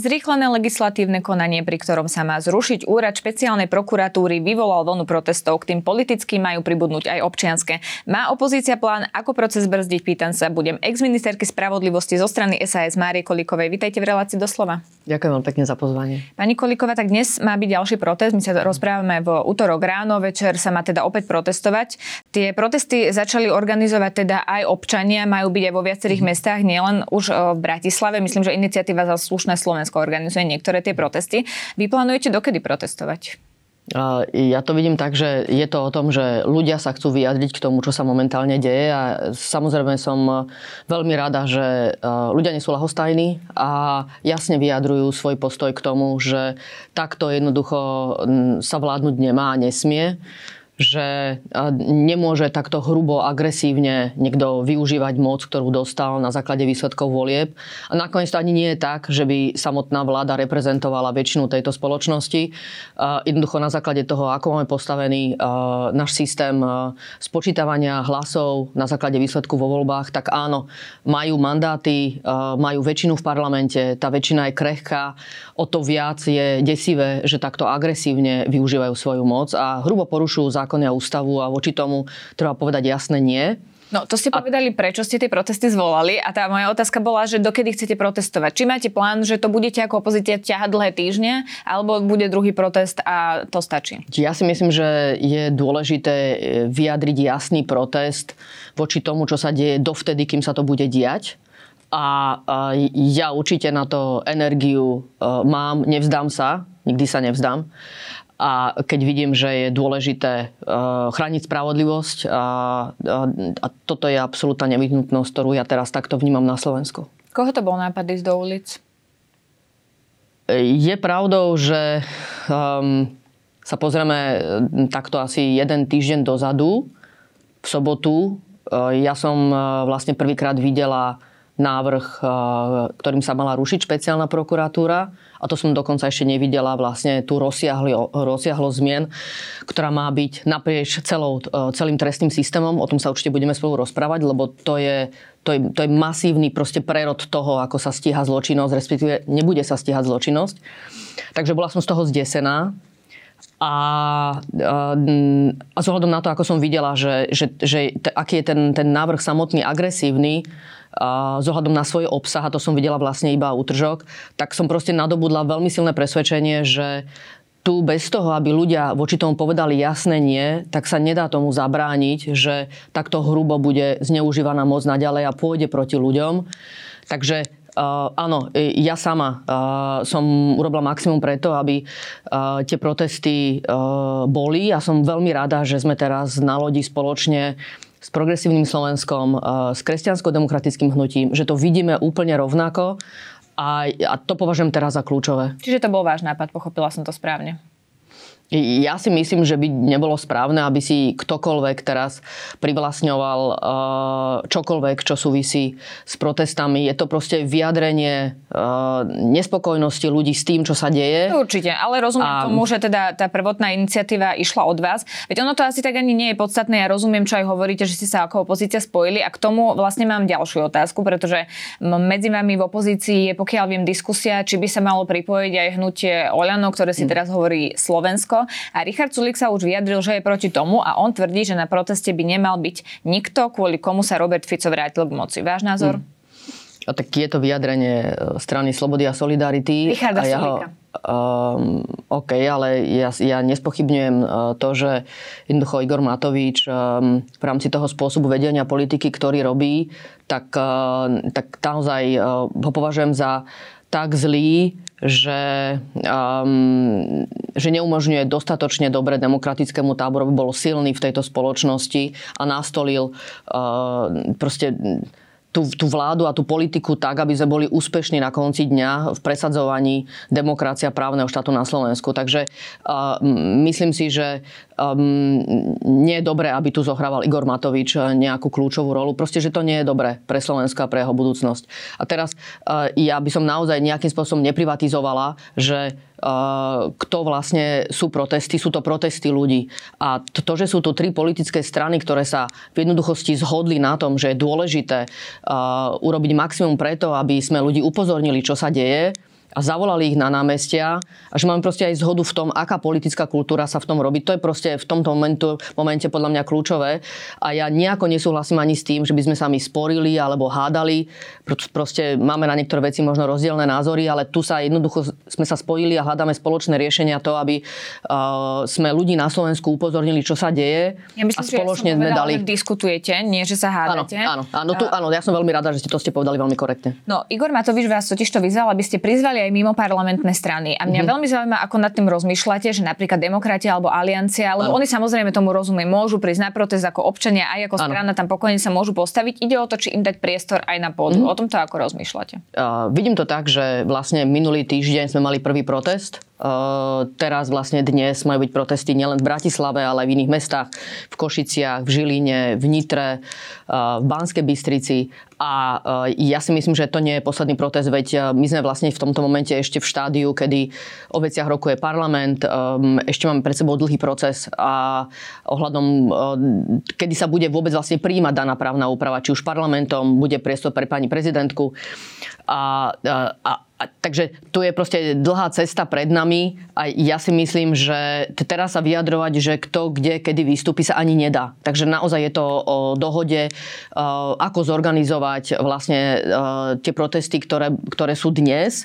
Zrýchlené legislatívne konanie, pri ktorom sa má zrušiť úrad špeciálnej prokuratúry, vyvolal vlnu protestov. K tým politickým majú pribudnúť aj občianske. Má opozícia plán, ako proces brzdiť? Pýtam sa. Budem ex-ministerky spravodlivosti zo strany SAS Márie Kolikovej. Vítajte v relácii doslova. Ďakujem vám pekne za pozvanie. Pani Kolíková, tak dnes má byť ďalší protest. My sa rozprávame v útorok ráno, večer sa má teda opäť protestovať. Tie protesty začali organizovať teda aj občania, majú byť aj vo viacerých mm. mestách, nielen už v Bratislave. Myslím, že iniciatíva za slušné Slovensko Slovensko organizuje niektoré tie protesty. Vy plánujete dokedy protestovať? Ja to vidím tak, že je to o tom, že ľudia sa chcú vyjadriť k tomu, čo sa momentálne deje a samozrejme som veľmi rada, že ľudia nie sú lahostajní a jasne vyjadrujú svoj postoj k tomu, že takto jednoducho sa vládnuť nemá a nesmie že nemôže takto hrubo, agresívne niekto využívať moc, ktorú dostal na základe výsledkov volieb. A nakoniec to ani nie je tak, že by samotná vláda reprezentovala väčšinu tejto spoločnosti. Jednoducho na základe toho, ako máme postavený náš systém spočítavania hlasov na základe výsledku vo voľbách, tak áno, majú mandáty, majú väčšinu v parlamente, tá väčšina je krehká, o to viac je desivé, že takto agresívne využívajú svoju moc a hrubo porušujú zákon zákony a ústavu a voči tomu treba povedať jasné nie. No, to ste povedali, prečo ste tie protesty zvolali a tá moja otázka bola, že dokedy chcete protestovať. Či máte plán, že to budete ako opozícia ťahať dlhé týždne, alebo bude druhý protest a to stačí? Ja si myslím, že je dôležité e, vyjadriť jasný protest voči tomu, čo sa deje dovtedy, kým sa to bude diať. A, ja určite na to energiu e, mám, nevzdám sa, nikdy sa nevzdám a keď vidím, že je dôležité uh, chrániť spravodlivosť a, a, a toto je absolútna nevyhnutnosť, ktorú ja teraz takto vnímam na Slovensku. Koho to bol nápad ísť do ulic? Je pravdou, že um, sa pozrieme takto asi jeden týždeň dozadu, v sobotu. Ja som vlastne prvýkrát videla návrh, ktorým sa mala rušiť špeciálna prokuratúra a to som dokonca ešte nevidela vlastne tú rozsiahlo, zmien, ktorá má byť naprieč celou, e, celým trestným systémom. O tom sa určite budeme spolu rozprávať, lebo to je, to je, to je masívny proste prerod toho, ako sa stíha zločinnosť, respektíve nebude sa stíhať zločinnosť. Takže bola som z toho zdesená. A, a, a zohľadom na to, ako som videla, že, že, že t- aký je ten, ten návrh samotný agresívny, z ohľadom na svoj obsah, a to som videla vlastne iba útržok, tak som proste nadobudla veľmi silné presvedčenie, že tu bez toho, aby ľudia voči tomu povedali jasné nie, tak sa nedá tomu zabrániť, že takto hrubo bude zneužívaná moc naďalej a pôjde proti ľuďom. Takže Uh, áno, ja sama uh, som urobila maximum preto, aby uh, tie protesty uh, boli a som veľmi rada, že sme teraz na lodi spoločne s progresívnym Slovenskom, s kresťansko-demokratickým hnutím, že to vidíme úplne rovnako a, a to považujem teraz za kľúčové. Čiže to bol váš nápad, pochopila som to správne. Ja si myslím, že by nebolo správne, aby si ktokoľvek teraz privlastňoval uh, čokoľvek, čo súvisí s protestami. Je to proste vyjadrenie uh, nespokojnosti ľudí s tým, čo sa deje. Určite, ale rozumiem a... tomu, že teda tá prvotná iniciatíva išla od vás. Veď ono to asi tak ani nie je podstatné. Ja rozumiem, čo aj hovoríte, že ste sa ako opozícia spojili a k tomu vlastne mám ďalšiu otázku, pretože medzi vami v opozícii je, pokiaľ viem, diskusia, či by sa malo pripojiť aj hnutie Oľano, ktoré si hm. teraz hovorí Slovensko a Richard Sulik sa už vyjadril, že je proti tomu a on tvrdí, že na proteste by nemal byť nikto, kvôli komu sa Robert Fico vrátil k moci. Váš názor? Hmm. A tak je to vyjadrenie e, strany Slobody a Solidarity. Richarda a ja ho, Um, OK, ale ja, ja nespochybňujem uh, to, že jednoducho Igor Matovič um, v rámci toho spôsobu vedenia politiky, ktorý robí, tak, uh, tak naozaj uh, ho považujem za tak zlý, že, um, že neumožňuje dostatočne dobre demokratickému táboru, aby bol silný v tejto spoločnosti a nastolil uh, proste tú, tú vládu a tú politiku tak, aby sme boli úspešní na konci dňa v presadzovaní demokracia právneho štátu na Slovensku. Takže uh, myslím si, že um, nie je dobré, aby tu zohrával Igor Matovič nejakú kľúčovú rolu. Proste, že to nie je dobré pre Slovensko a pre jeho budúcnosť. A teraz uh, ja by som naozaj nejakým spôsobom neprivatizovala, že kto vlastne sú protesty. Sú to protesty ľudí. A to, že sú tu tri politické strany, ktoré sa v jednoduchosti zhodli na tom, že je dôležité urobiť maximum preto, aby sme ľudí upozornili, čo sa deje, a zavolali ich na námestia a že máme proste aj zhodu v tom, aká politická kultúra sa v tom robí. To je proste v tomto momentu, momente podľa mňa kľúčové a ja nejako nesúhlasím ani s tým, že by sme sa my sporili alebo hádali. Proste máme na niektoré veci možno rozdielne názory, ale tu sa jednoducho sme sa spojili a hľadáme spoločné riešenia to, aby uh, sme ľudí na Slovensku upozornili, čo sa deje ja myslím, a spoločne že ja sme dali... Že diskutujete, nie že sa hádate. Áno, áno, áno, tu, áno, ja som veľmi rada, že ste to ste povedali veľmi korektne. No, Igor Matovič vás totiž to vyzval, aby ste prizvali aj mimo parlamentné strany. A mňa mm-hmm. veľmi zaujíma, ako nad tým rozmýšľate, že napríklad demokrati alebo aliancia, lebo oni samozrejme tomu rozumie, môžu prísť na protest ako občania, aj ako ano. strana tam pokojne sa môžu postaviť. Ide o to, či im dať priestor aj na pódu. Mm-hmm. O tomto ako rozmýšľate? Uh, vidím to tak, že vlastne minulý týždeň sme mali prvý protest Uh, teraz vlastne dnes majú byť protesty nielen v Bratislave, ale aj v iných mestách, v Košiciach, v Žiline, v Nitre, uh, v Banskej Bystrici. A uh, ja si myslím, že to nie je posledný protest, veď my sme vlastne v tomto momente ešte v štádiu, kedy o veciach rokuje parlament, um, ešte máme pred sebou dlhý proces a ohľadom, kedy sa bude vôbec vlastne príjmať daná právna úprava, či už parlamentom, bude priestor pre pani prezidentku. A, a, a takže tu je proste dlhá cesta pred nami a ja si myslím, že teraz sa vyjadrovať, že kto kde, kedy vystúpi sa ani nedá. Takže naozaj je to o dohode, ako zorganizovať vlastne tie protesty, ktoré, ktoré sú dnes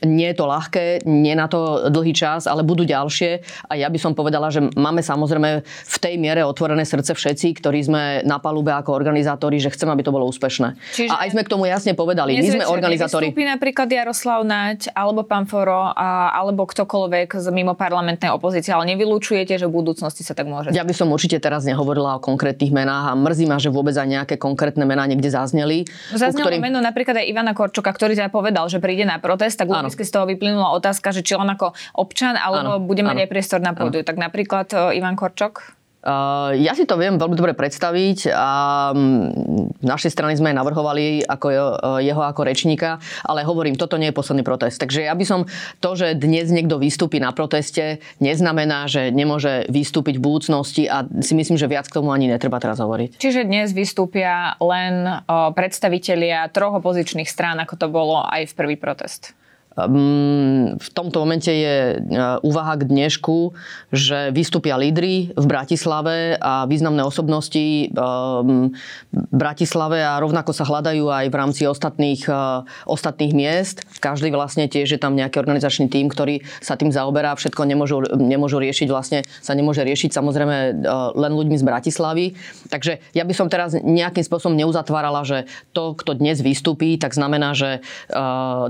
nie je to ľahké, nie na to dlhý čas, ale budú ďalšie. A ja by som povedala, že máme samozrejme v tej miere otvorené srdce všetci, ktorí sme na palube ako organizátori, že chceme, aby to bolo úspešné. Čiže a aj sme k tomu jasne povedali. My sme organizátori. Vystúpi napríklad Jaroslav Naď, alebo pán Foro, a, alebo ktokoľvek z mimo parlamentnej opozície, ale nevylúčujete, že v budúcnosti sa tak môže. Ja by som určite teraz nehovorila o konkrétnych menách a mrzí ma, že vôbec aj nejaké konkrétne mená niekde zazneli. Zaznelo ktorým... meno napríklad aj Ivana Korčoka, ktorý teda povedal, že príde na protest, tak logicky z toho vyplynula otázka, že či on ako občan alebo ano, bude mať ano. aj priestor na pódiu. Tak napríklad uh, Ivan Korčok? Uh, ja si to viem veľmi dobre predstaviť a z našej strany sme aj navrhovali ako uh, jeho ako rečníka, ale hovorím, toto nie je posledný protest. Takže ja by som to, že dnes niekto vystúpi na proteste, neznamená, že nemôže vystúpiť v budúcnosti a si myslím, že viac k tomu ani netreba teraz hovoriť. Čiže dnes vystúpia len uh, predstavitelia troch opozičných strán, ako to bolo aj v prvý protest? Ehm, v tomto momente je e, úvaha k dnešku, že vystúpia lídry v Bratislave a významné osobnosti ehm, v Bratislave a rovnako sa hľadajú aj v rámci ostatných, e, ostatných miest. Každý vlastne tiež je tam nejaký organizačný tím, ktorý sa tým zaoberá. Všetko nemôžu, nemôžu riešiť, vlastne sa nemôže riešiť samozrejme e, len ľuďmi z Bratislavy. Takže ja by som teraz nejakým spôsobom neuzatvárala, že to, kto dnes vystúpi, tak znamená, že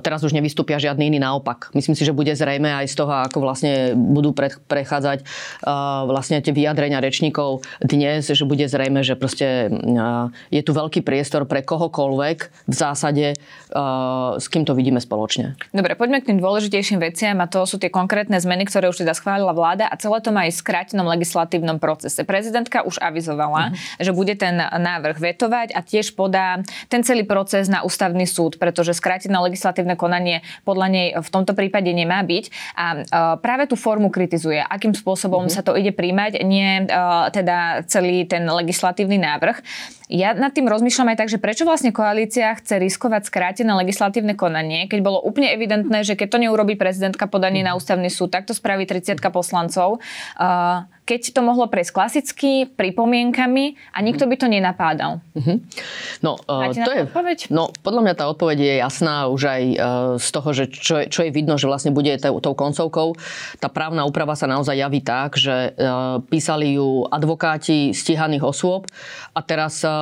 teraz už nevystúpia žiadne žiadny iný naopak. Myslím si, že bude zrejme aj z toho, ako vlastne budú prechádzať uh, vlastne tie vyjadrenia rečníkov dnes, že bude zrejme, že proste uh, je tu veľký priestor pre kohokoľvek v zásade, uh, s kým to vidíme spoločne. Dobre, poďme k tým dôležitejším veciam a to sú tie konkrétne zmeny, ktoré už teda schválila vláda a celé to má aj v skrátenom legislatívnom procese. Prezidentka už avizovala, uh-huh. že bude ten návrh vetovať a tiež podá ten celý proces na ústavný súd, pretože skrátené legislatívne konanie podľa podľa nej v tomto prípade nemá byť. A e, práve tú formu kritizuje, akým spôsobom mm-hmm. sa to ide príjmať, nie e, teda celý ten legislatívny návrh. Ja nad tým rozmýšľam aj tak, že prečo vlastne koalícia chce riskovať skrátené legislatívne konanie, keď bolo úplne evidentné, že keď to neurobí prezidentka podanie na ústavný súd, tak to spraví 30 poslancov. Uh, keď to mohlo prejsť klasicky, pripomienkami a nikto by to nenapádal. Uh-huh. No, uh, to je, odpoveď? no, podľa mňa tá odpoveď je jasná už aj uh, z toho, že čo je, čo je vidno, že vlastne bude tou, tou koncovkou. Tá právna úprava sa naozaj javí tak, že uh, písali ju advokáti stíhaných osôb a teraz uh,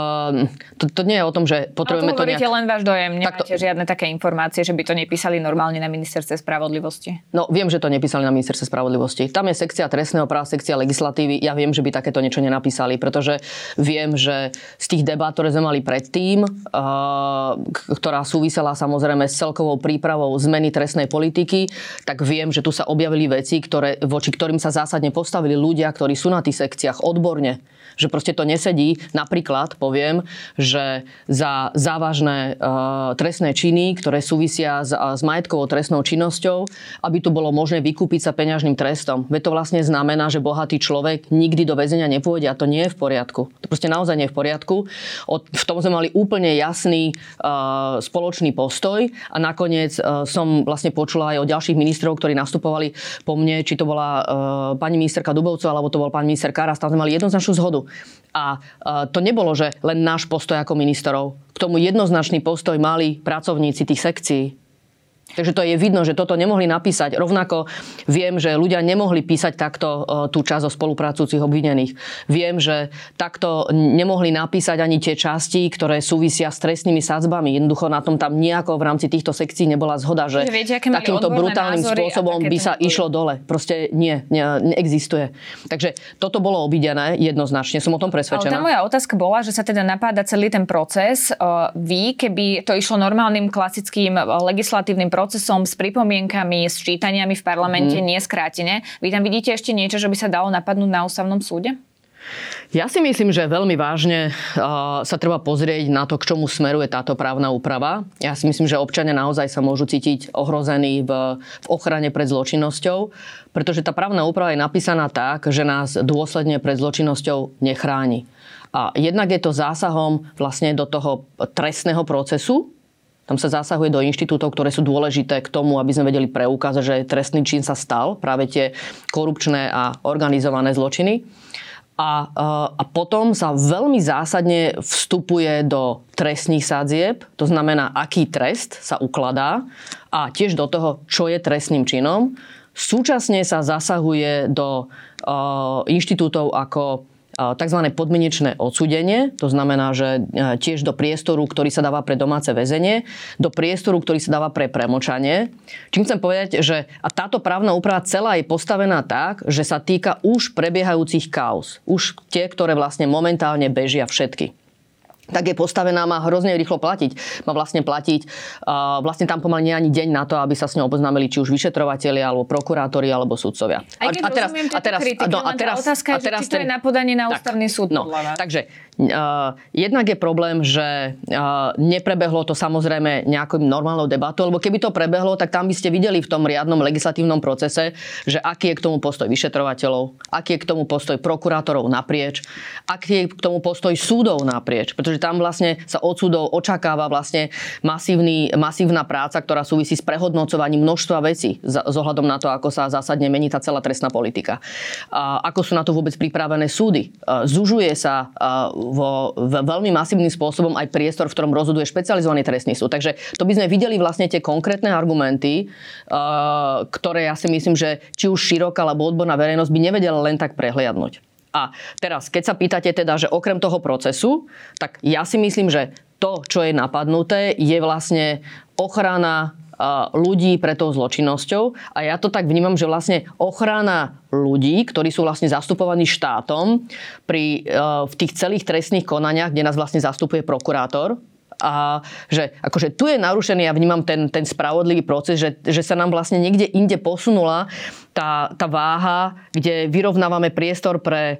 to, to nie je o tom, že potrebujeme to, to nejak... len váš dojem, nemáte to... žiadne také informácie, že by to nepísali normálne na ministerstve spravodlivosti? No, viem, že to nepísali na ministerstve spravodlivosti. Tam je sekcia trestného práva, sekcia legislatívy ja viem, že by takéto niečo nenapísali, pretože viem, že z tých debát, ktoré sme mali predtým, ktorá súvisela samozrejme s celkovou prípravou zmeny trestnej politiky, tak viem, že tu sa objavili veci, ktoré, voči ktorým sa zásadne postavili ľudia, ktorí sú na tých sekciách odborne že proste to nesedí. Napríklad poviem, že za závažné uh, trestné činy, ktoré súvisia s, uh, s majetkovou trestnou činnosťou, aby tu bolo možné vykúpiť sa peňažným trestom. Veď to vlastne znamená, že bohatý človek nikdy do väzenia nepôjde a to nie je v poriadku. To proste naozaj nie je v poriadku. Od, v tom sme mali úplne jasný uh, spoločný postoj a nakoniec uh, som vlastne počula aj od ďalších ministrov, ktorí nastupovali po mne, či to bola uh, pani ministerka Dubovcová alebo to bol pán minister Karas, tam sme mali jednoznačnú zhodu. A to nebolo, že len náš postoj ako ministerov. K tomu jednoznačný postoj mali pracovníci tých sekcií. Takže to je vidno, že toto nemohli napísať. Rovnako viem, že ľudia nemohli písať takto tú časť o spolupracujúcich obvinených. Viem, že takto nemohli napísať ani tie časti, ktoré súvisia s trestnými sadzbami. Jednoducho na tom tam nejako v rámci týchto sekcií nebola zhoda, že Viete, takýmto brutálnym spôsobom by sa išlo dole. Proste nie, nie, neexistuje. Takže toto bolo obidené jednoznačne, som o tom presvedčená. Ale tá moja otázka bola, že sa teda napáda celý ten proces. Vy, keby to išlo normálnym klasickým legislatívnym procesom, procesom, s pripomienkami, s čítaniami v parlamente, mm. nie skrátene. Vy tam vidíte ešte niečo, že by sa dalo napadnúť na ústavnom súde? Ja si myslím, že veľmi vážne uh, sa treba pozrieť na to, k čomu smeruje táto právna úprava. Ja si myslím, že občania naozaj sa môžu cítiť ohrození v, v ochrane pred zločinnosťou, pretože tá právna úprava je napísaná tak, že nás dôsledne pred zločinnosťou nechráni. A jednak je to zásahom vlastne do toho trestného procesu, tam sa zasahuje do inštitútov, ktoré sú dôležité k tomu, aby sme vedeli preukázať, že trestný čin sa stal, práve tie korupčné a organizované zločiny. A, a potom sa veľmi zásadne vstupuje do trestných sadzieb, to znamená, aký trest sa ukladá a tiež do toho, čo je trestným činom. Súčasne sa zasahuje do uh, inštitútov ako tzv. podmienečné odsudenie, to znamená, že e, tiež do priestoru, ktorý sa dáva pre domáce väzenie, do priestoru, ktorý sa dáva pre premočanie. Čím chcem povedať, že a táto právna úprava celá je postavená tak, že sa týka už prebiehajúcich kauz. Už tie, ktoré vlastne momentálne bežia všetky tak je postavená, má hrozne rýchlo platiť. Má vlastne platiť, vlastne tam pomaly nie ani deň na to, aby sa s ňou oboznámili či už vyšetrovateľi, alebo prokurátori, alebo sudcovia. Aj keď a, teraz, a teraz, kritiky, no, a teraz, otázka je, a teraz, či to je na podanie na ústavný tak, súd. No, takže Uh, jednak je problém, že uh, neprebehlo to samozrejme nejakou normálnou debatou, lebo keby to prebehlo, tak tam by ste videli v tom riadnom legislatívnom procese, že aký je k tomu postoj vyšetrovateľov, aký je k tomu postoj prokurátorov naprieč, aký je k tomu postoj súdov naprieč, pretože tam vlastne sa od súdov očakáva vlastne masívny, masívna práca, ktorá súvisí s prehodnocovaním množstva vecí s ohľadom na to, ako sa zásadne mení tá celá trestná politika. Uh, ako sú na to vôbec pripravené súdy. Zužuje sa vo, veľmi masívnym spôsobom aj priestor, v ktorom rozhoduje špecializovaný trestný súd. Takže to by sme videli vlastne tie konkrétne argumenty, ktoré ja si myslím, že či už široká alebo odborná verejnosť by nevedela len tak prehliadnúť. A teraz, keď sa pýtate teda, že okrem toho procesu, tak ja si myslím, že to, čo je napadnuté, je vlastne ochrana ľudí pre tou zločinnosťou. A ja to tak vnímam, že vlastne ochrana ľudí, ktorí sú vlastne zastupovaní štátom pri, e, v tých celých trestných konaniach, kde nás vlastne zastupuje prokurátor, a že akože tu je narušený, ja vnímam ten, ten spravodlivý proces, že, že sa nám vlastne niekde inde posunula tá, tá váha, kde vyrovnávame priestor pre,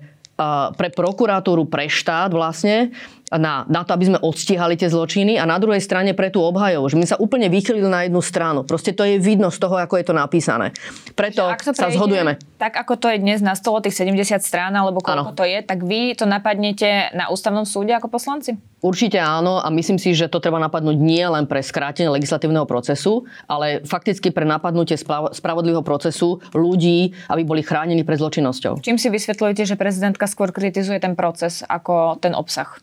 pre prokuratúru, pre štát vlastne na, na to, aby sme odstíhali tie zločiny a na druhej strane pre tú obhajov, že my sa úplne vychylili na jednu stranu. Proste to je vidno z toho, ako je to napísané. Preto to sa zhodujeme. Tak ako to je dnes na stole tých 70 strán, alebo koľko ano. to je, tak vy to napadnete na ústavnom súde ako poslanci? Určite áno a myslím si, že to treba napadnúť nie len pre skrátenie legislatívneho procesu, ale fakticky pre napadnutie spravodlivého procesu ľudí, aby boli chránení pred zločinnosťou. Čím si vysvetľujete, že prezidentka skôr kritizuje ten proces ako ten obsah?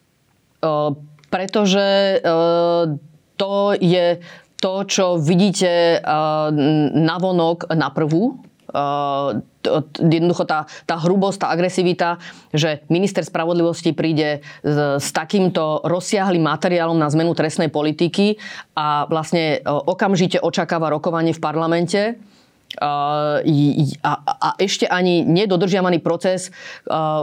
Pretože to je to, čo vidíte navonok na prvú, jednoducho tá, tá hrubosť, tá agresivita, že minister spravodlivosti príde s, s takýmto rozsiahlým materiálom na zmenu trestnej politiky a vlastne okamžite očakáva rokovanie v parlamente a, a ešte ani nedodržiavaný proces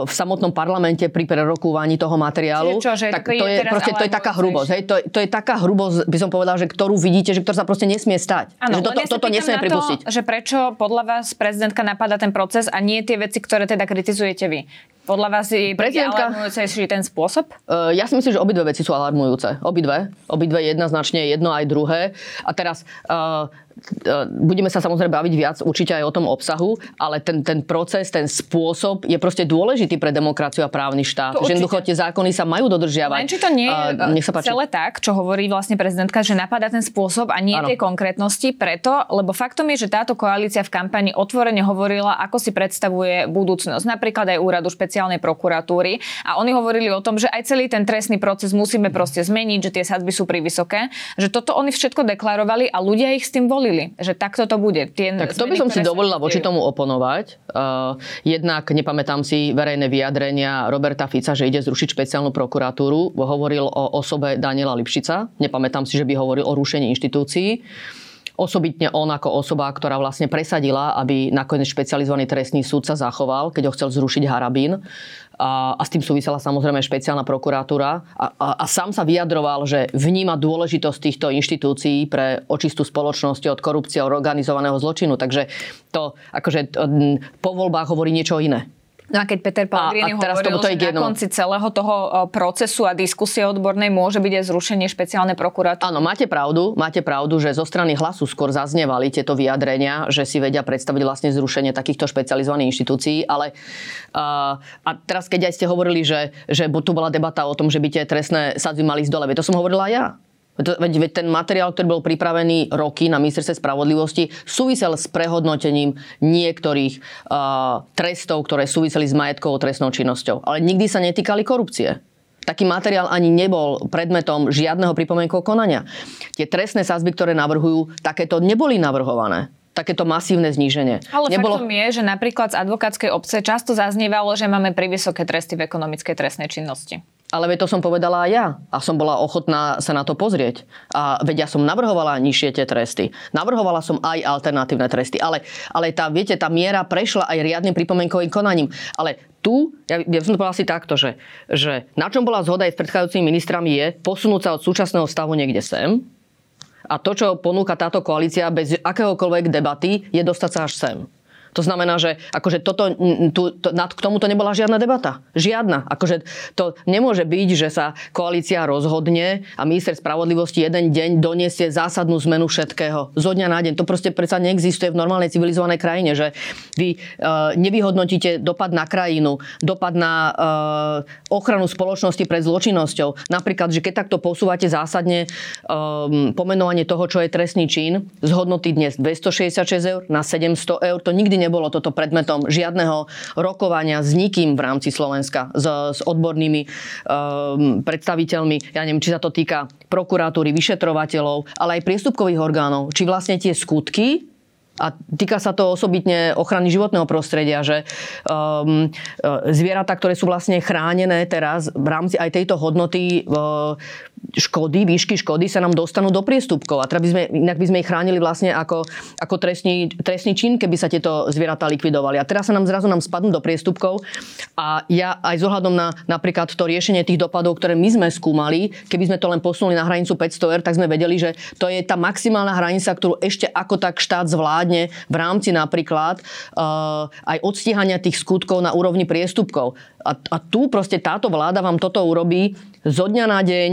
v samotnom parlamente pri prerokúvaní toho materiálu. Čo, že tak to je, proste, to je taká hrubosť. Hej? To, to je taká hrubosť, by som povedal, že ktorú vidíte, že ktorá sa proste nesmie stať. Ano, že toto, ja toto nesmie pripustiť. Že prečo podľa vás prezidentka napadá ten proces a nie tie veci, ktoré teda kritizujete vy? Podľa vás je prezidentka... alarmujúce ten spôsob? Uh, ja si myslím, že obidve veci sú alarmujúce. Obidve. Obidve jednoznačne jedno aj druhé. A teraz uh, budeme sa samozrejme baviť viac určite aj o tom obsahu, ale ten, ten proces, ten spôsob je proste dôležitý pre demokraciu a právny štát. Že jednoducho tie zákony sa majú dodržiavať. Len či to nie je uh, celé tak, čo hovorí vlastne prezidentka, že napadá ten spôsob a nie ano. tie konkrétnosti, preto, lebo faktom je, že táto koalícia v kampani otvorene hovorila, ako si predstavuje budúcnosť. Napríklad aj úradu špeciálnej prokuratúry. A oni hovorili o tom, že aj celý ten trestný proces musíme proste zmeniť, že tie sadzby sú privysoké. Že toto oni všetko deklarovali a ľudia ich s tým volili že takto to bude. Tie tak to by som si dovolila voči tomu oponovať. Uh, jednak nepamätám si verejné vyjadrenia Roberta Fica, že ide zrušiť špeciálnu prokuratúru. Hovoril o osobe Daniela Lipšica. Nepamätám si, že by hovoril o rušení inštitúcií. Osobitne on ako osoba, ktorá vlastne presadila, aby nakoniec špecializovaný trestný súd sa zachoval, keď ho chcel zrušiť Harabín. A, a s tým súvisela samozrejme špeciálna prokuratúra. A, a, a sám sa vyjadroval, že vníma dôležitosť týchto inštitúcií pre očistú spoločnosť od korupcie a organizovaného zločinu. Takže to akože po voľbách hovorí niečo iné. No a keď Peter Pellegrini hovoril, to že na konci celého toho procesu a diskusie odbornej môže byť aj zrušenie špeciálnej prokuratúry. Áno, máte pravdu, máte pravdu, že zo strany hlasu skôr zaznievali tieto vyjadrenia, že si vedia predstaviť vlastne zrušenie takýchto špecializovaných inštitúcií, ale uh, a teraz keď aj ste hovorili, že, že tu bola debata o tom, že by tie trestné sadzby mali ísť dole, to som hovorila ja. Veď, veď ten materiál, ktorý bol pripravený roky na ministerstve spravodlivosti, súvisel s prehodnotením niektorých uh, trestov, ktoré súviseli s majetkovou trestnou činnosťou. Ale nikdy sa netýkali korupcie. Taký materiál ani nebol predmetom žiadneho pripomienkového konania. Tie trestné sázby, ktoré navrhujú, takéto neboli navrhované takéto masívne zníženie. Ale Nebolo... faktom je, že napríklad z advokátskej obce často zaznievalo, že máme privysoké tresty v ekonomickej trestnej činnosti. Ale to som povedala aj ja. A som bola ochotná sa na to pozrieť. A veď ja som navrhovala nižšie tie tresty. Navrhovala som aj alternatívne tresty. Ale, ale tá, viete, tá miera prešla aj riadnym pripomienkovým konaním. Ale tu, ja, ja som to povedala asi takto, že, že na čom bola zhoda aj s predchádzajúcimi ministrami je posunúť sa od súčasného stavu niekde sem. A to, čo ponúka táto koalícia bez akéhokoľvek debaty, je dostať sa až sem. To znamená, že akože toto, tu, to, nad, k tomuto nebola žiadna debata. Žiadna. Akože to nemôže byť, že sa koalícia rozhodne a minister spravodlivosti jeden deň doniesie zásadnú zmenu všetkého. Zo dňa na deň. To proste predsa neexistuje v normálnej civilizovanej krajine, že vy uh, nevyhodnotíte dopad na krajinu, dopad na uh, ochranu spoločnosti pred zločinnosťou. Napríklad, že keď takto posúvate zásadne um, pomenovanie toho, čo je trestný čin, z hodnoty dnes 266 eur na 700 eur, to nikdy nebolo toto predmetom žiadneho rokovania s nikým v rámci Slovenska, s, s odbornými um, predstaviteľmi. Ja neviem, či sa to týka prokuratúry, vyšetrovateľov, ale aj priestupkových orgánov. Či vlastne tie skutky, a týka sa to osobitne ochrany životného prostredia, že um, zvieratá, ktoré sú vlastne chránené teraz v rámci aj tejto hodnoty uh, škody, výšky škody sa nám dostanú do priestupkov. A teda by sme, inak by sme ich chránili vlastne ako, ako trestný, trestný čin, keby sa tieto zvieratá likvidovali. A teraz sa nám zrazu nám spadnú do priestupkov. A ja aj s ohľadom na napríklad to riešenie tých dopadov, ktoré my sme skúmali, keby sme to len posunuli na hranicu 500 eur, tak sme vedeli, že to je tá maximálna hranica, ktorú ešte ako tak štát zvládne v rámci napríklad uh, aj odstíhania tých skutkov na úrovni priestupkov. A, a tu proste táto vláda vám toto urobí zo dňa na deň,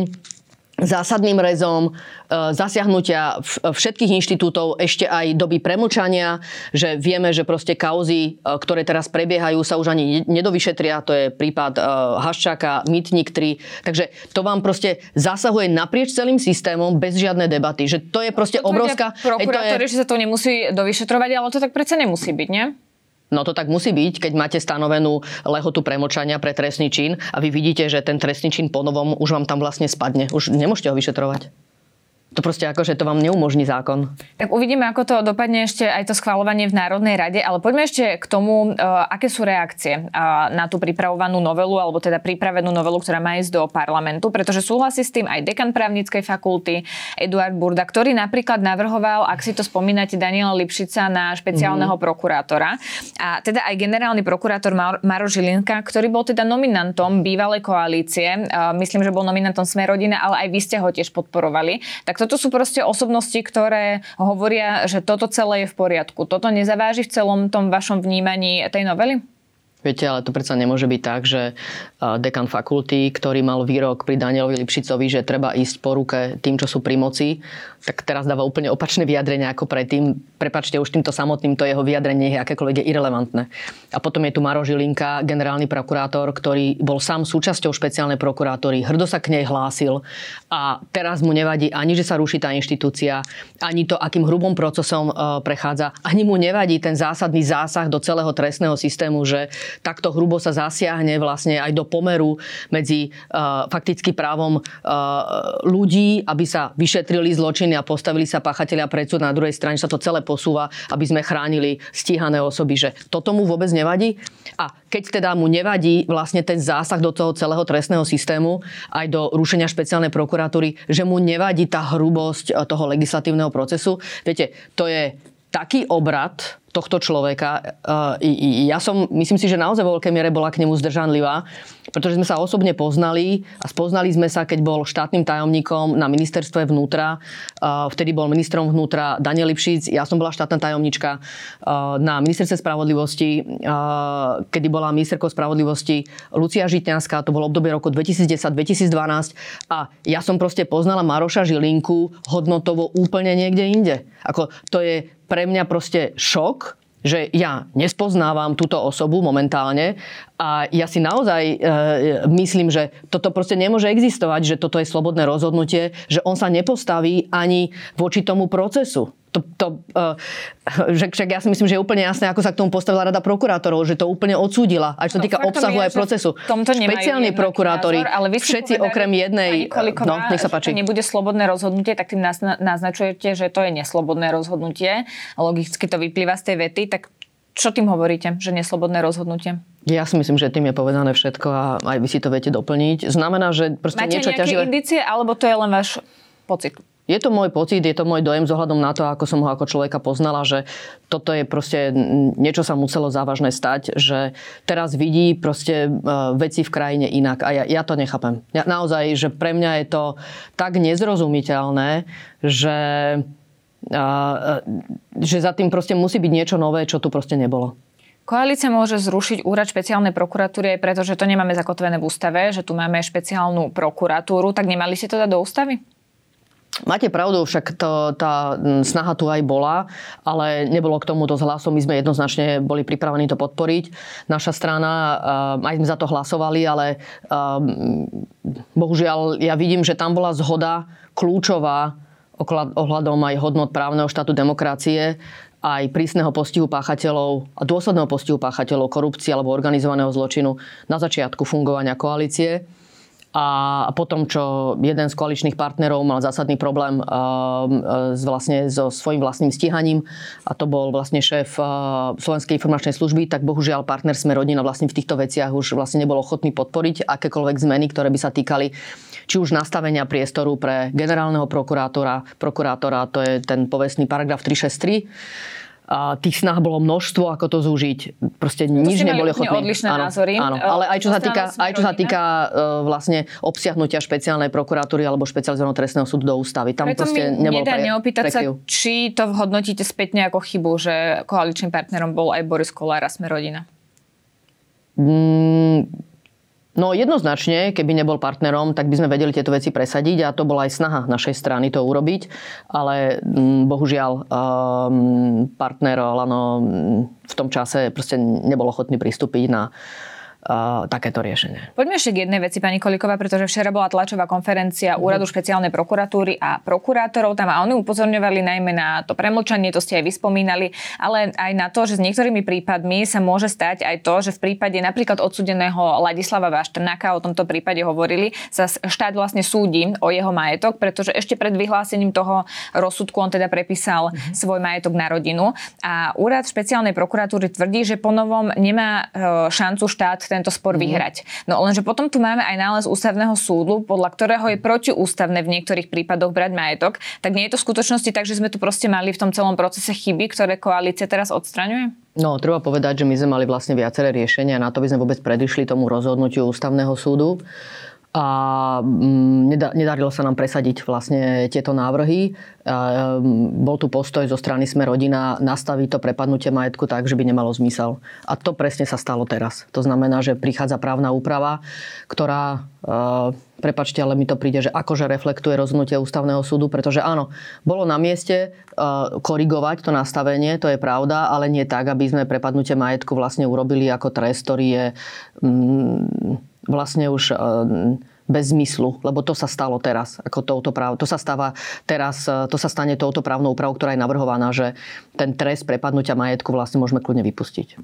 zásadným rezom, e, zasiahnutia všetkých inštitútov, ešte aj doby premlčania, že vieme, že proste kauzy, e, ktoré teraz prebiehajú, sa už ani nedovyšetria, to je prípad e, Haščáka, Mytnik 3, takže to vám proste zasahuje naprieč celým systémom bez žiadnej debaty, že to je proste to obrovská... Prokurátori, je... že sa to nemusí dovyšetrovať, ale to tak predsa nemusí byť, nie? No to tak musí byť, keď máte stanovenú lehotu premočania pre trestný čin a vy vidíte, že ten trestný čin ponovom už vám tam vlastne spadne. Už nemôžete ho vyšetrovať. To proste ako, že to vám neumožní zákon. Tak uvidíme, ako to dopadne ešte aj to schvalovanie v Národnej rade, ale poďme ešte k tomu, uh, aké sú reakcie uh, na tú pripravovanú novelu, alebo teda pripravenú novelu, ktorá má ísť do parlamentu, pretože súhlasí s tým aj dekan právnickej fakulty Eduard Burda, ktorý napríklad navrhoval, ak si to spomínate, Daniela Lipšica na špeciálneho mm-hmm. prokurátora. A teda aj generálny prokurátor Mar- Maro Žilinka, ktorý bol teda nominantom bývalej koalície, uh, myslím, že bol nominantom Smerodina, ale aj vy ste ho tiež podporovali. Tak toto sú proste osobnosti, ktoré hovoria, že toto celé je v poriadku. Toto nezaváži v celom tom vašom vnímaní tej novely? Viete, ale to predsa nemôže byť tak, že dekan fakulty, ktorý mal výrok pri Danielovi Lipšicovi, že treba ísť po ruke tým, čo sú pri moci, tak teraz dáva úplne opačné vyjadrenia ako predtým. Prepačte, už týmto samotným to jeho vyjadrenie je akékoľvek je irrelevantné. A potom je tu Maro Žilinka, generálny prokurátor, ktorý bol sám súčasťou špeciálnej prokurátory, hrdo sa k nej hlásil a teraz mu nevadí ani, že sa ruší tá inštitúcia, ani to, akým hrubým procesom e, prechádza, ani mu nevadí ten zásadný zásah do celého trestného systému, že takto hrubo sa zasiahne vlastne aj do pomeru medzi uh, fakticky právom uh, ľudí, aby sa vyšetrili zločiny a postavili sa páchatelia pred súd. Na druhej strane sa to celé posúva, aby sme chránili stíhané osoby. Že toto mu vôbec nevadí? A keď teda mu nevadí vlastne ten zásah do toho celého trestného systému, aj do rušenia špeciálnej prokuratúry, že mu nevadí tá hrubosť toho legislatívneho procesu, viete, to je taký obrad tohto človeka. Ja som, myslím si, že naozaj vo veľkej miere bola k nemu zdržanlivá, pretože sme sa osobne poznali a spoznali sme sa, keď bol štátnym tajomníkom na ministerstve vnútra. Vtedy bol ministrom vnútra Daniel Lipšic, ja som bola štátna tajomnička na ministerstve spravodlivosti, kedy bola ministerkou spravodlivosti Lucia Žitňanská, to bolo obdobie roku 2010-2012 a ja som proste poznala Maroša Žilinku hodnotovo úplne niekde inde. Ako to je pre mňa proste šok, že ja nespoznávam túto osobu momentálne a ja si naozaj e, myslím, že toto proste nemôže existovať, že toto je slobodné rozhodnutie, že on sa nepostaví ani voči tomu procesu to, to, uh, že, však ja si myslím, že je úplne jasné, ako sa k tomu postavila rada prokurátorov, že to úplne odsúdila, aj čo no, týka obsahu aj procesu. Špeciálni prokurátori, názor, ale vy všetci povedali, okrem jednej... no, nech sa páči. nebude slobodné rozhodnutie, tak tým naznačujete, že to je neslobodné rozhodnutie. Logicky to vyplýva z tej vety, tak čo tým hovoríte, že neslobodné rozhodnutie? Ja si myslím, že tým je povedané všetko a aj vy si to viete doplniť. Znamená, že proste Máte niečo ťaživé... indície, alebo to je len váš pocit? Je to môj pocit, je to môj dojem zohľadom na to, ako som ho ako človeka poznala, že toto je proste, niečo sa muselo závažné stať, že teraz vidí proste e, veci v krajine inak a ja, ja to nechápem. Ja, naozaj, že pre mňa je to tak nezrozumiteľné, že, a, že za tým proste musí byť niečo nové, čo tu proste nebolo. Koalícia môže zrušiť úrad špeciálnej prokuratúry aj preto, že to nemáme zakotvené v ústave, že tu máme špeciálnu prokuratúru, tak nemali ste to dať do ústavy? Máte pravdu, však to, tá snaha tu aj bola, ale nebolo k tomu dosť hlasov. My sme jednoznačne boli pripravení to podporiť. Naša strana, aj sme za to hlasovali, ale bohužiaľ ja vidím, že tam bola zhoda kľúčová ohľadom aj hodnot právneho štátu demokracie, aj prísneho postihu páchateľov a dôsledného postihu páchateľov korupcie alebo organizovaného zločinu na začiatku fungovania koalície a potom, čo jeden z koaličných partnerov mal zásadný problém uh, uh, s, vlastne so svojím vlastným stíhaním a to bol vlastne šéf uh, Slovenskej informačnej služby, tak bohužiaľ partner sme rodina vlastne v týchto veciach už vlastne nebol ochotný podporiť akékoľvek zmeny, ktoré by sa týkali či už nastavenia priestoru pre generálneho prokurátora, prokurátora, to je ten povestný paragraf 363, a tých snah bolo množstvo, ako to zúžiť. Proste to nič neboli ochotní. odlišné áno, názory. Áno, ale aj čo sa týka, aj čo sa týka uh, vlastne obsiahnutia špeciálnej prokuratúry alebo špecializovaného trestného súdu do ústavy. Tam Preto proste mi nebol nedá pre, neopýtať sa, či to hodnotíte spätne ako chybu, že koaličným partnerom bol aj Boris Kolár a Smerodina. Mm, No jednoznačne, keby nebol partnerom, tak by sme vedeli tieto veci presadiť a to bola aj snaha našej strany to urobiť, ale mm, bohužiaľ um, partner Lano v tom čase proste nebol ochotný pristúpiť na, takéto riešenie. Poďme ešte k jednej veci, pani Koliková, pretože včera bola tlačová konferencia uh-huh. Úradu špeciálnej prokuratúry a prokurátorov tam a oni upozorňovali najmä na to premlčanie, to ste aj vyspomínali, ale aj na to, že s niektorými prípadmi sa môže stať aj to, že v prípade napríklad odsudeného Ladislava Vaštrnáka, o tomto prípade hovorili, sa štát vlastne súdi o jeho majetok, pretože ešte pred vyhlásením toho rozsudku on teda prepísal uh-huh. svoj majetok na rodinu a úrad špeciálnej prokuratúry tvrdí, že po novom nemá e, šancu štát tento spor mm-hmm. vyhrať. No lenže potom tu máme aj nález ústavného súdu, podľa ktorého je protiústavné v niektorých prípadoch brať majetok. Tak nie je to v skutočnosti tak, že sme tu proste mali v tom celom procese chyby, ktoré koalícia teraz odstraňuje? No, treba povedať, že my sme mali vlastne viaceré riešenia. Na to by sme vôbec predišli tomu rozhodnutiu ústavného súdu a mm, nedarilo sa nám presadiť vlastne tieto návrhy. Mm, bol tu postoj zo strany Sme rodina nastaviť to prepadnutie majetku tak, že by nemalo zmysel. A to presne sa stalo teraz. To znamená, že prichádza právna úprava, ktorá, prepačte, ale mi to príde, že akože reflektuje rozhodnutie ústavného súdu, pretože áno, bolo na mieste korigovať to nastavenie, to je pravda, ale nie tak, aby sme prepadnutie majetku vlastne urobili ako trest, ktorý je mm, vlastne už eh, bez zmyslu, lebo to sa stalo teraz, ako touto práv, to sa stáva teraz, eh, to sa stane touto právnou úpravou, ktorá je navrhovaná, že ten trest prepadnutia majetku vlastne môžeme kľudne vypustiť.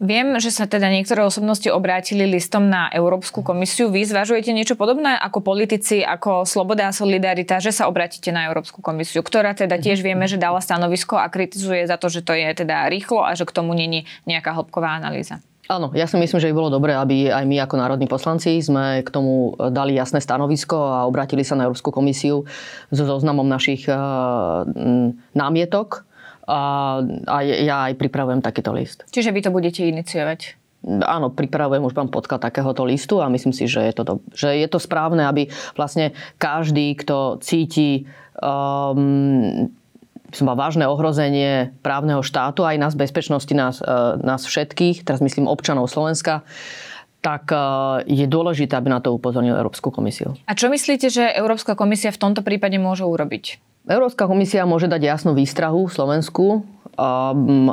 Viem, že sa teda niektoré osobnosti obrátili listom na Európsku komisiu. Vy zvažujete niečo podobné ako politici, ako Sloboda a Solidarita, že sa obrátite na Európsku komisiu, ktorá teda tiež vieme, že dala stanovisko a kritizuje za to, že to je teda rýchlo a že k tomu není nejaká hĺbková analýza. Áno, ja si myslím, že by bolo dobré, aby aj my ako národní poslanci sme k tomu dali jasné stanovisko a obratili sa na Európsku komisiu so zoznamom našich uh, námietok. A, a ja aj pripravujem takýto list. Čiže vy to budete iniciovať? Áno, pripravujem, už mám podklad takéhoto listu a myslím si, že je to, do, že je to správne, aby vlastne každý, kto cíti um, som mal vážne ohrozenie právneho štátu, aj nás bezpečnosti, nás, e, nás všetkých, teraz myslím občanov Slovenska, tak e, je dôležité, aby na to upozornil Európsku komisiu. A čo myslíte, že Európska komisia v tomto prípade môže urobiť? Európska komisia môže dať jasnú výstrahu Slovensku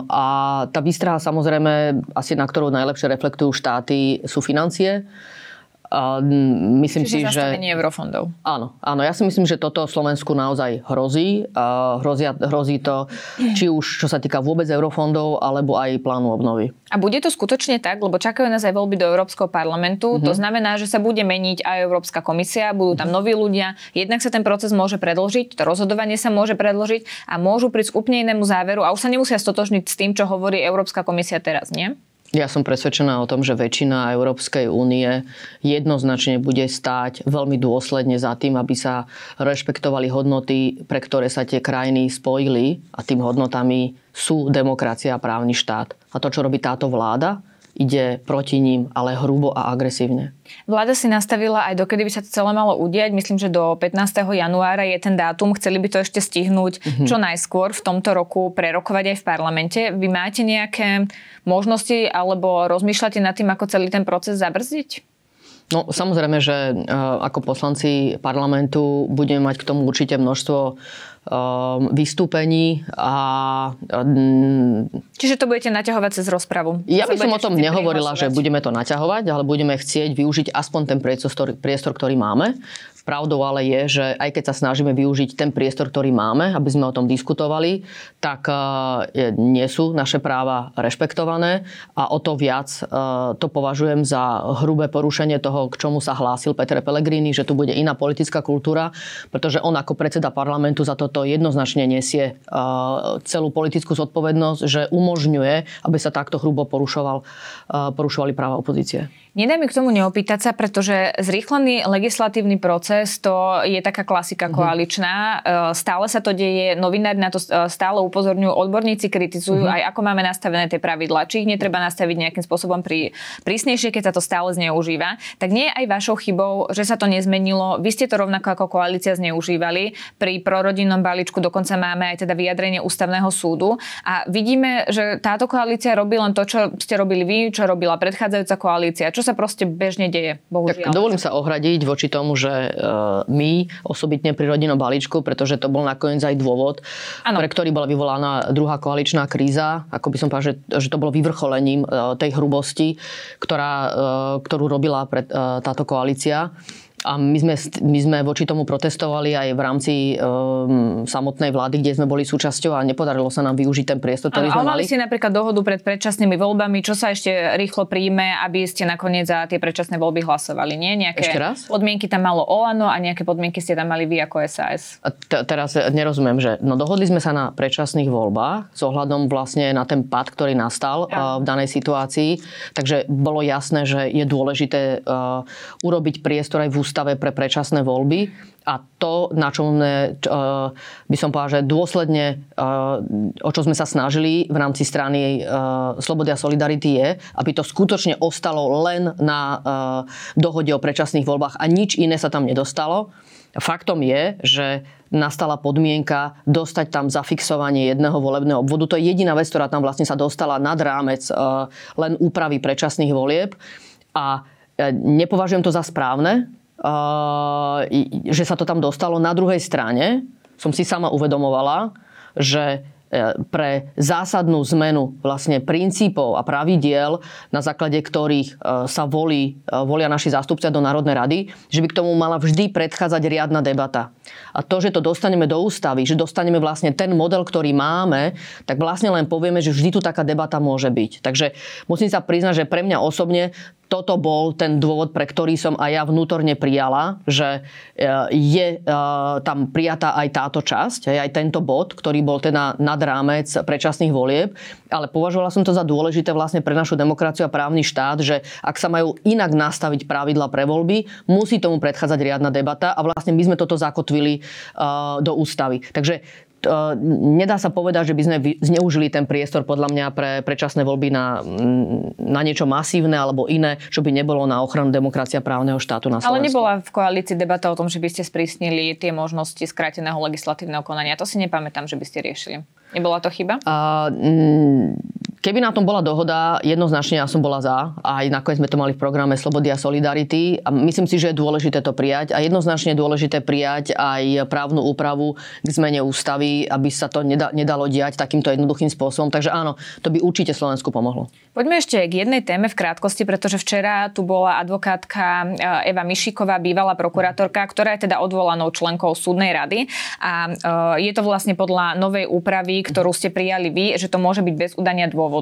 a tá výstraha samozrejme, asi na ktorú najlepšie reflektujú štáty, sú financie. A myslím Čiže si, že... eurofondov. Áno, áno, ja si myslím, že toto Slovensku naozaj hrozí. A hrozí, hrozí to, či už čo sa týka vôbec eurofondov, alebo aj plánu obnovy. A bude to skutočne tak, lebo čakajú nás aj voľby do Európskeho parlamentu. Mm-hmm. To znamená, že sa bude meniť aj Európska komisia, budú tam noví ľudia. Jednak sa ten proces môže predlžiť, to rozhodovanie sa môže predlžiť a môžu prísť k úplne inému záveru a už sa nemusia stotožniť s tým, čo hovorí Európska komisia teraz, nie? Ja som presvedčená o tom, že väčšina Európskej únie jednoznačne bude stáť veľmi dôsledne za tým, aby sa rešpektovali hodnoty, pre ktoré sa tie krajiny spojili a tým hodnotami sú demokracia a právny štát. A to, čo robí táto vláda, ide proti ním, ale hrubo a agresívne. Vláda si nastavila aj dokedy by sa to celé malo udiať. Myslím, že do 15. januára je ten dátum. Chceli by to ešte stihnúť mm-hmm. čo najskôr v tomto roku prerokovať aj v parlamente. Vy máte nejaké možnosti alebo rozmýšľate nad tým, ako celý ten proces zabrzdiť? No samozrejme, že ako poslanci parlamentu budeme mať k tomu určite množstvo vystúpení a... Čiže to budete naťahovať cez rozpravu? Ja by som o tom nehovorila, že budeme to naťahovať, ale budeme chcieť využiť aspoň ten priestor, priestor ktorý máme. Pravdou ale je, že aj keď sa snažíme využiť ten priestor, ktorý máme, aby sme o tom diskutovali, tak e, nie sú naše práva rešpektované a o to viac e, to považujem za hrubé porušenie toho, k čomu sa hlásil Peter Pellegrini, že tu bude iná politická kultúra, pretože on ako predseda parlamentu za toto jednoznačne nesie e, celú politickú zodpovednosť, že umožňuje, aby sa takto hrubo porušoval, porušovali práva opozície. Nedá mi k tomu neopýtať sa, pretože zrýchlený legislatívny proces to je taká klasika mm-hmm. koaličná. E, stále sa to deje, novinári na to e, stále upozorňujú, odborníci kritizujú mm-hmm. aj ako máme nastavené tie pravidlá, či ich netreba nastaviť nejakým spôsobom prí, prísnejšie, keď sa to stále zneužíva. Tak nie je aj vašou chybou, že sa to nezmenilo. Vy ste to rovnako ako koalícia zneužívali pri prorodinnom balíčku dokonca máme aj teda vyjadrenie ústavného súdu a vidíme, že táto koalícia robí len to, čo ste robili vy, čo robila predchádzajúca koalícia, čo sa proste bežne deje. Bohužiaľ. Tak dovolím sa ohradiť voči tomu, že uh, my osobitne pri rodinnom balíčku, pretože to bol nakoniec aj dôvod, ano. pre ktorý bola vyvolaná druhá koaličná kríza, ako by som povedal, že, že to bolo vyvrcholením uh, tej hrubosti, ktorá, uh, ktorú robila pred, uh, táto koalícia. A my sme, my sme voči tomu protestovali aj v rámci um, samotnej vlády, kde sme boli súčasťou a nepodarilo sa nám využiť ten priestor, ktorý sme mali. si napríklad dohodu pred predčasnými voľbami, čo sa ešte rýchlo príjme, aby ste nakoniec za tie predčasné voľby hlasovali, nie? Nejaké ešte raz? podmienky tam malo Olano a nejaké podmienky ste tam mali vy ako SAS. T- teraz nerozumiem, že no dohodli sme sa na predčasných voľbách s ohľadom vlastne na ten pad, ktorý nastal ja. uh, v danej situácii, takže bolo jasné, že je dôležité uh, urobiť priestor aj v ústave pre predčasné voľby a to, na čo sme, uh, by som povedal, že dôsledne, uh, o čo sme sa snažili v rámci strany uh, Slobody a Solidarity je, aby to skutočne ostalo len na dohode o predčasných voľbách a nič iné sa tam nedostalo. Faktom je, že nastala podmienka dostať tam zafixovanie jedného volebného obvodu. To je jediná vec, ktorá tam vlastne sa dostala nad rámec len úpravy predčasných volieb. A nepovažujem to za správne, že sa to tam dostalo. Na druhej strane som si sama uvedomovala, že e, pre zásadnú zmenu vlastne princípov a pravidiel, na základe ktorých e, sa volí, e, volia naši zástupcia do Národnej rady, že by k tomu mala vždy predchádzať riadna debata. A to, že to dostaneme do ústavy, že dostaneme vlastne ten model, ktorý máme, tak vlastne len povieme, že vždy tu taká debata môže byť. Takže musím sa priznať, že pre mňa osobne toto bol ten dôvod, pre ktorý som aj ja vnútorne prijala, že e, je e, tam prijatá aj táto časť, aj tento bod, ktorý bol teda nad rámec predčasných volieb, ale považovala som to za dôležité vlastne pre našu demokraciu a právny štát, že ak sa majú inak nastaviť pravidla pre voľby, musí tomu predchádzať riadna debata a vlastne my sme toto zakotvili e, do ústavy. Takže nedá sa povedať, že by sme zneužili ten priestor podľa mňa pre predčasné voľby na, na niečo masívne alebo iné, čo by nebolo na ochranu demokracia právneho štátu na Slovensku. Ale nebola v koalícii debata o tom, že by ste sprísnili tie možnosti skráteného legislatívneho konania. To si nepamätám, že by ste riešili. Nebola to chyba? A, Keby na tom bola dohoda, jednoznačne ja som bola za. Aj nakoniec sme to mali v programe Slobody a Solidarity. A myslím si, že je dôležité to prijať. A jednoznačne je dôležité prijať aj právnu úpravu k zmene ústavy, aby sa to nedalo diať takýmto jednoduchým spôsobom. Takže áno, to by určite Slovensku pomohlo. Poďme ešte k jednej téme v krátkosti, pretože včera tu bola advokátka eh, Eva Mišiková, bývalá prokurátorka, ktorá je teda odvolanou členkou súdnej rady. A eh, je to vlastne podľa novej úpravy, ktorú ste prijali vy, že to môže byť bez udania dôvodu.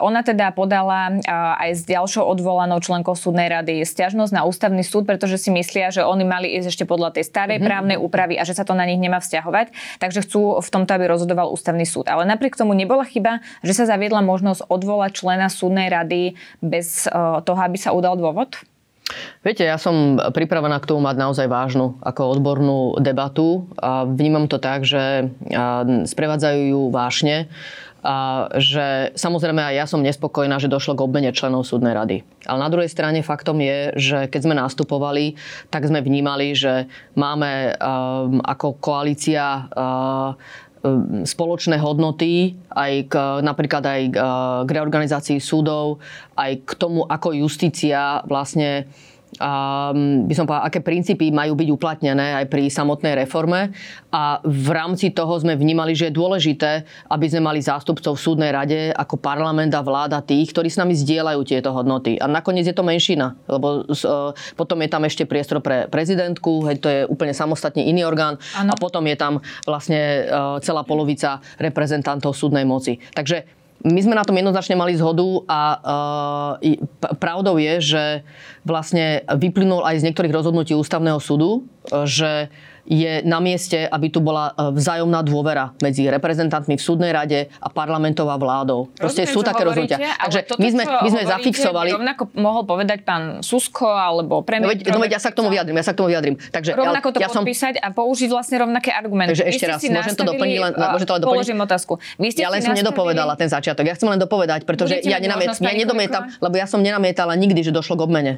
Ona teda podala aj s ďalšou odvolanou členkou súdnej rady stiažnosť na ústavný súd, pretože si myslia, že oni mali ísť ešte podľa tej starej mm-hmm. právnej úpravy a že sa to na nich nemá vzťahovať. Takže chcú v tomto, aby rozhodoval ústavný súd. Ale napriek tomu nebola chyba, že sa zaviedla možnosť odvolať člen člena súdnej rady bez eh, toho, aby sa udal dôvod? Viete, ja som pripravená k tomu mať naozaj vážnu ako odbornú debatu. A vnímam to tak, že sprevádzajú ju vášne. Že samozrejme aj ja som nespokojná, že došlo k obmene členov súdnej rady. Ale na druhej strane faktom je, že keď sme nastupovali, tak sme vnímali, že máme um, ako koalícia uh, Ehm, spoločné hodnoty, aj k, napríklad aj k, k reorganizácii súdov, aj k tomu, ako justícia vlastne um, by som povedal, aké princípy majú byť uplatnené aj pri samotnej reforme. A v rámci toho sme vnímali, že je dôležité, aby sme mali zástupcov v súdnej rade ako parlament a vláda tých, ktorí s nami zdieľajú tieto hodnoty. A nakoniec je to menšina, lebo uh, potom je tam ešte priestor pre prezidentku, hej, to je úplne samostatne iný orgán. Ano. A potom je tam vlastne uh, celá polovica reprezentantov súdnej moci. Takže my sme na tom jednoznačne mali zhodu a uh, pravdou je, že vlastne vyplynul aj z niektorých rozhodnutí ústavného súdu, že je na mieste, aby tu bola e, vzájomná dôvera medzi reprezentantmi v súdnej rade a parlamentou a vládou. Proste sú také rozhodnutia. Takže my sme, my sme zafixovali... Rovnako mohol povedať pán Susko alebo premiér... No veď, no veď ja sa k tomu vyjadrím, ja sa k tomu vyjadrím. Takže, rovnako to ja podpísať som... a použiť vlastne rovnaké argumenty. Takže ešte raz, môžem to doplniť len, môžem to len doplniť? Položím otázku. Vy ste ja len som nedopovedala ten začiatok. Ja chcem len dopovedať, pretože ja, nenamiet, ja nedomietam, lebo ja som nenamietala nikdy, že došlo k obmene.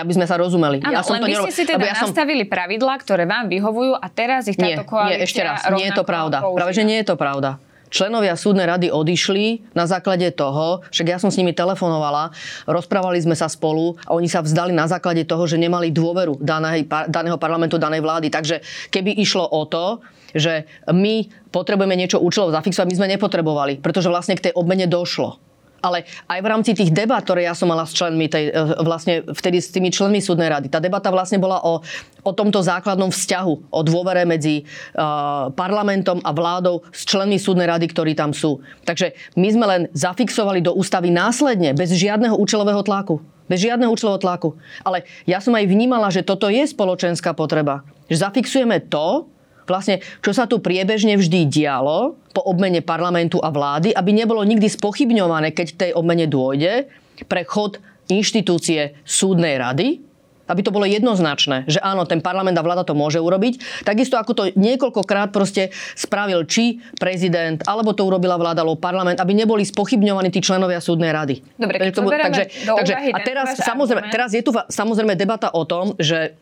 Aby sme sa rozumeli. Áno, ja som len to vy ste si teda ja som... nastavili pravidlá, ktoré vám vyhovujú a teraz ich táto nie, koalícia nie, ešte raz, nie je to pravda. Používa. Práve, že nie je to pravda. Členovia súdnej rady odišli na základe toho, však ja som s nimi telefonovala, rozprávali sme sa spolu a oni sa vzdali na základe toho, že nemali dôveru danej, daného parlamentu, danej vlády. Takže keby išlo o to, že my potrebujeme niečo účelov zafixovať, my sme nepotrebovali, pretože vlastne k tej obmene došlo ale aj v rámci tých debat, ktoré ja som mala s členmi, tej, e, vlastne vtedy s tými členmi súdnej rady, tá debata vlastne bola o, o tomto základnom vzťahu, o dôvere medzi uh, parlamentom a vládou s členmi súdnej rady, ktorí tam sú. Takže my sme len zafixovali do ústavy následne, bez žiadneho účelového tlaku. Bez žiadneho účelového tlaku. Ale ja som aj vnímala, že toto je spoločenská potreba. Že zafixujeme to, vlastne, čo sa tu priebežne vždy dialo po obmene parlamentu a vlády, aby nebolo nikdy spochybňované, keď tej obmene dôjde, pre chod inštitúcie súdnej rady, aby to bolo jednoznačné, že áno, ten parlament a vláda to môže urobiť. Takisto ako to niekoľkokrát proste spravil či prezident, alebo to urobila vláda, alebo parlament, aby neboli spochybňovaní tí členovia súdnej rady. Dobre, keď to, takže, takže, a teraz, samozrejme, teraz je tu samozrejme debata o tom, že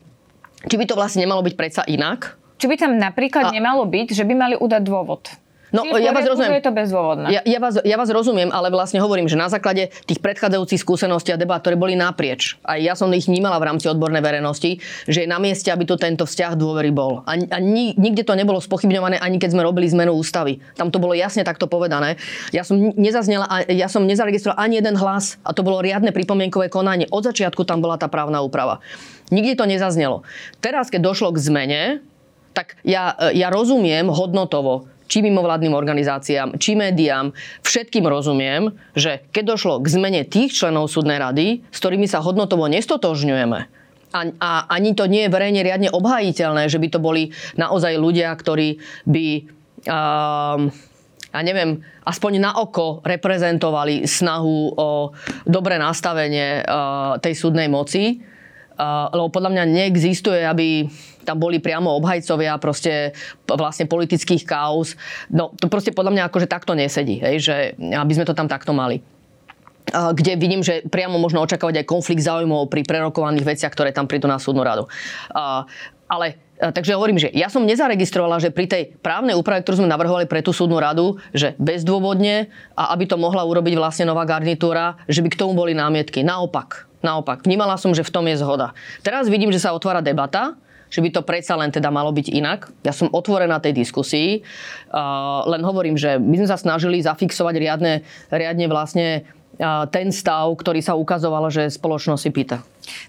či by to vlastne nemalo byť predsa inak, či by tam napríklad a... nemalo byť, že by mali udať dôvod? No, ja vás rozumiem. je to bezdôvodné. Ja, ja, vás, ja vás rozumiem, ale vlastne hovorím, že na základe tých predchádzajúcich skúseností a debat, ktoré boli naprieč, a ja som ich vnímala v rámci odbornej verejnosti, že je na mieste, aby tu tento vzťah dôvery bol. A, a ni, nikde to nebolo spochybňované, ani keď sme robili zmenu ústavy. Tam to bolo jasne takto povedané. Ja som nezaznela, ja som nezaregistroval ani jeden hlas a to bolo riadne pripomienkové konanie. Od začiatku tam bola tá právna úprava. Nikdy to nezaznelo. Teraz, keď došlo k zmene, tak ja, ja rozumiem hodnotovo, či mimovládnym organizáciám, či médiám, všetkým rozumiem, že keď došlo k zmene tých členov súdnej rady, s ktorými sa hodnotovo nestotožňujeme, a, a ani to nie je verejne riadne obhajiteľné, že by to boli naozaj ľudia, ktorí by, um, ja neviem, aspoň na oko reprezentovali snahu o dobré nastavenie uh, tej súdnej moci, lebo podľa mňa neexistuje, aby tam boli priamo obhajcovia proste vlastne politických kauz. No to proste podľa mňa akože takto nesedí, hej, že aby sme to tam takto mali kde vidím, že priamo možno očakávať aj konflikt záujmov pri prerokovaných veciach, ktoré tam prídu na súdnu radu. Ale Takže hovorím, že ja som nezaregistrovala, že pri tej právnej úprave, ktorú sme navrhovali pre tú súdnu radu, že bezdôvodne a aby to mohla urobiť vlastne nová garnitúra, že by k tomu boli námietky. Naopak, naopak. Vnímala som, že v tom je zhoda. Teraz vidím, že sa otvára debata, že by to predsa len teda malo byť inak. Ja som otvorená tej diskusii, uh, len hovorím, že my sme sa snažili zafixovať riadne, riadne vlastne ten stav, ktorý sa ukazoval, že spoločnosť si pýta.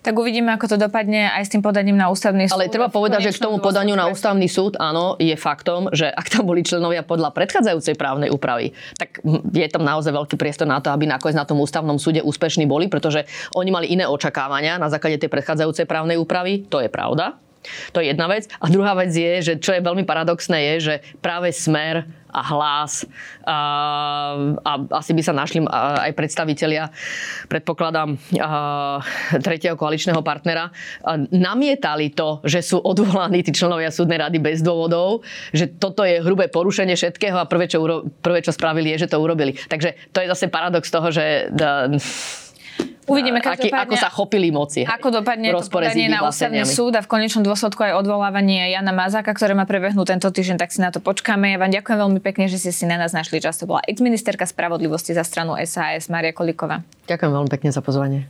Tak uvidíme, ako to dopadne aj s tým podaním na ústavný súd. Ale treba povedať, že k tomu podaniu na ústavný súd, áno, je faktom, že ak tam boli členovia podľa predchádzajúcej právnej úpravy, tak je tam naozaj veľký priestor na to, aby nakoniec na tom ústavnom súde úspešní boli, pretože oni mali iné očakávania na základe tej predchádzajúcej právnej úpravy. To je pravda. To je jedna vec. A druhá vec je, že čo je veľmi paradoxné, je, že práve smer a hlas a, a asi by sa našli aj predstavitelia, predpokladám, a, tretieho koaličného partnera, a, namietali to, že sú odvolaní tí členovia súdnej rady bez dôvodov, že toto je hrubé porušenie všetkého a prvé, čo, uro, prvé, čo spravili, je, že to urobili. Takže to je zase paradox toho, že da, Uvidíme, aký, ako sa chopili moci. Ako dopadne to podanie na ústavný súd a v konečnom dôsledku aj odvolávanie Jana Mazáka, ktoré má prebehnúť tento týždeň, tak si na to počkáme. Ja vám ďakujem veľmi pekne, že ste si na nás našli čas. To bola ex-ministerka spravodlivosti za stranu SAS Maria Kolíková. Ďakujem veľmi pekne za pozvanie.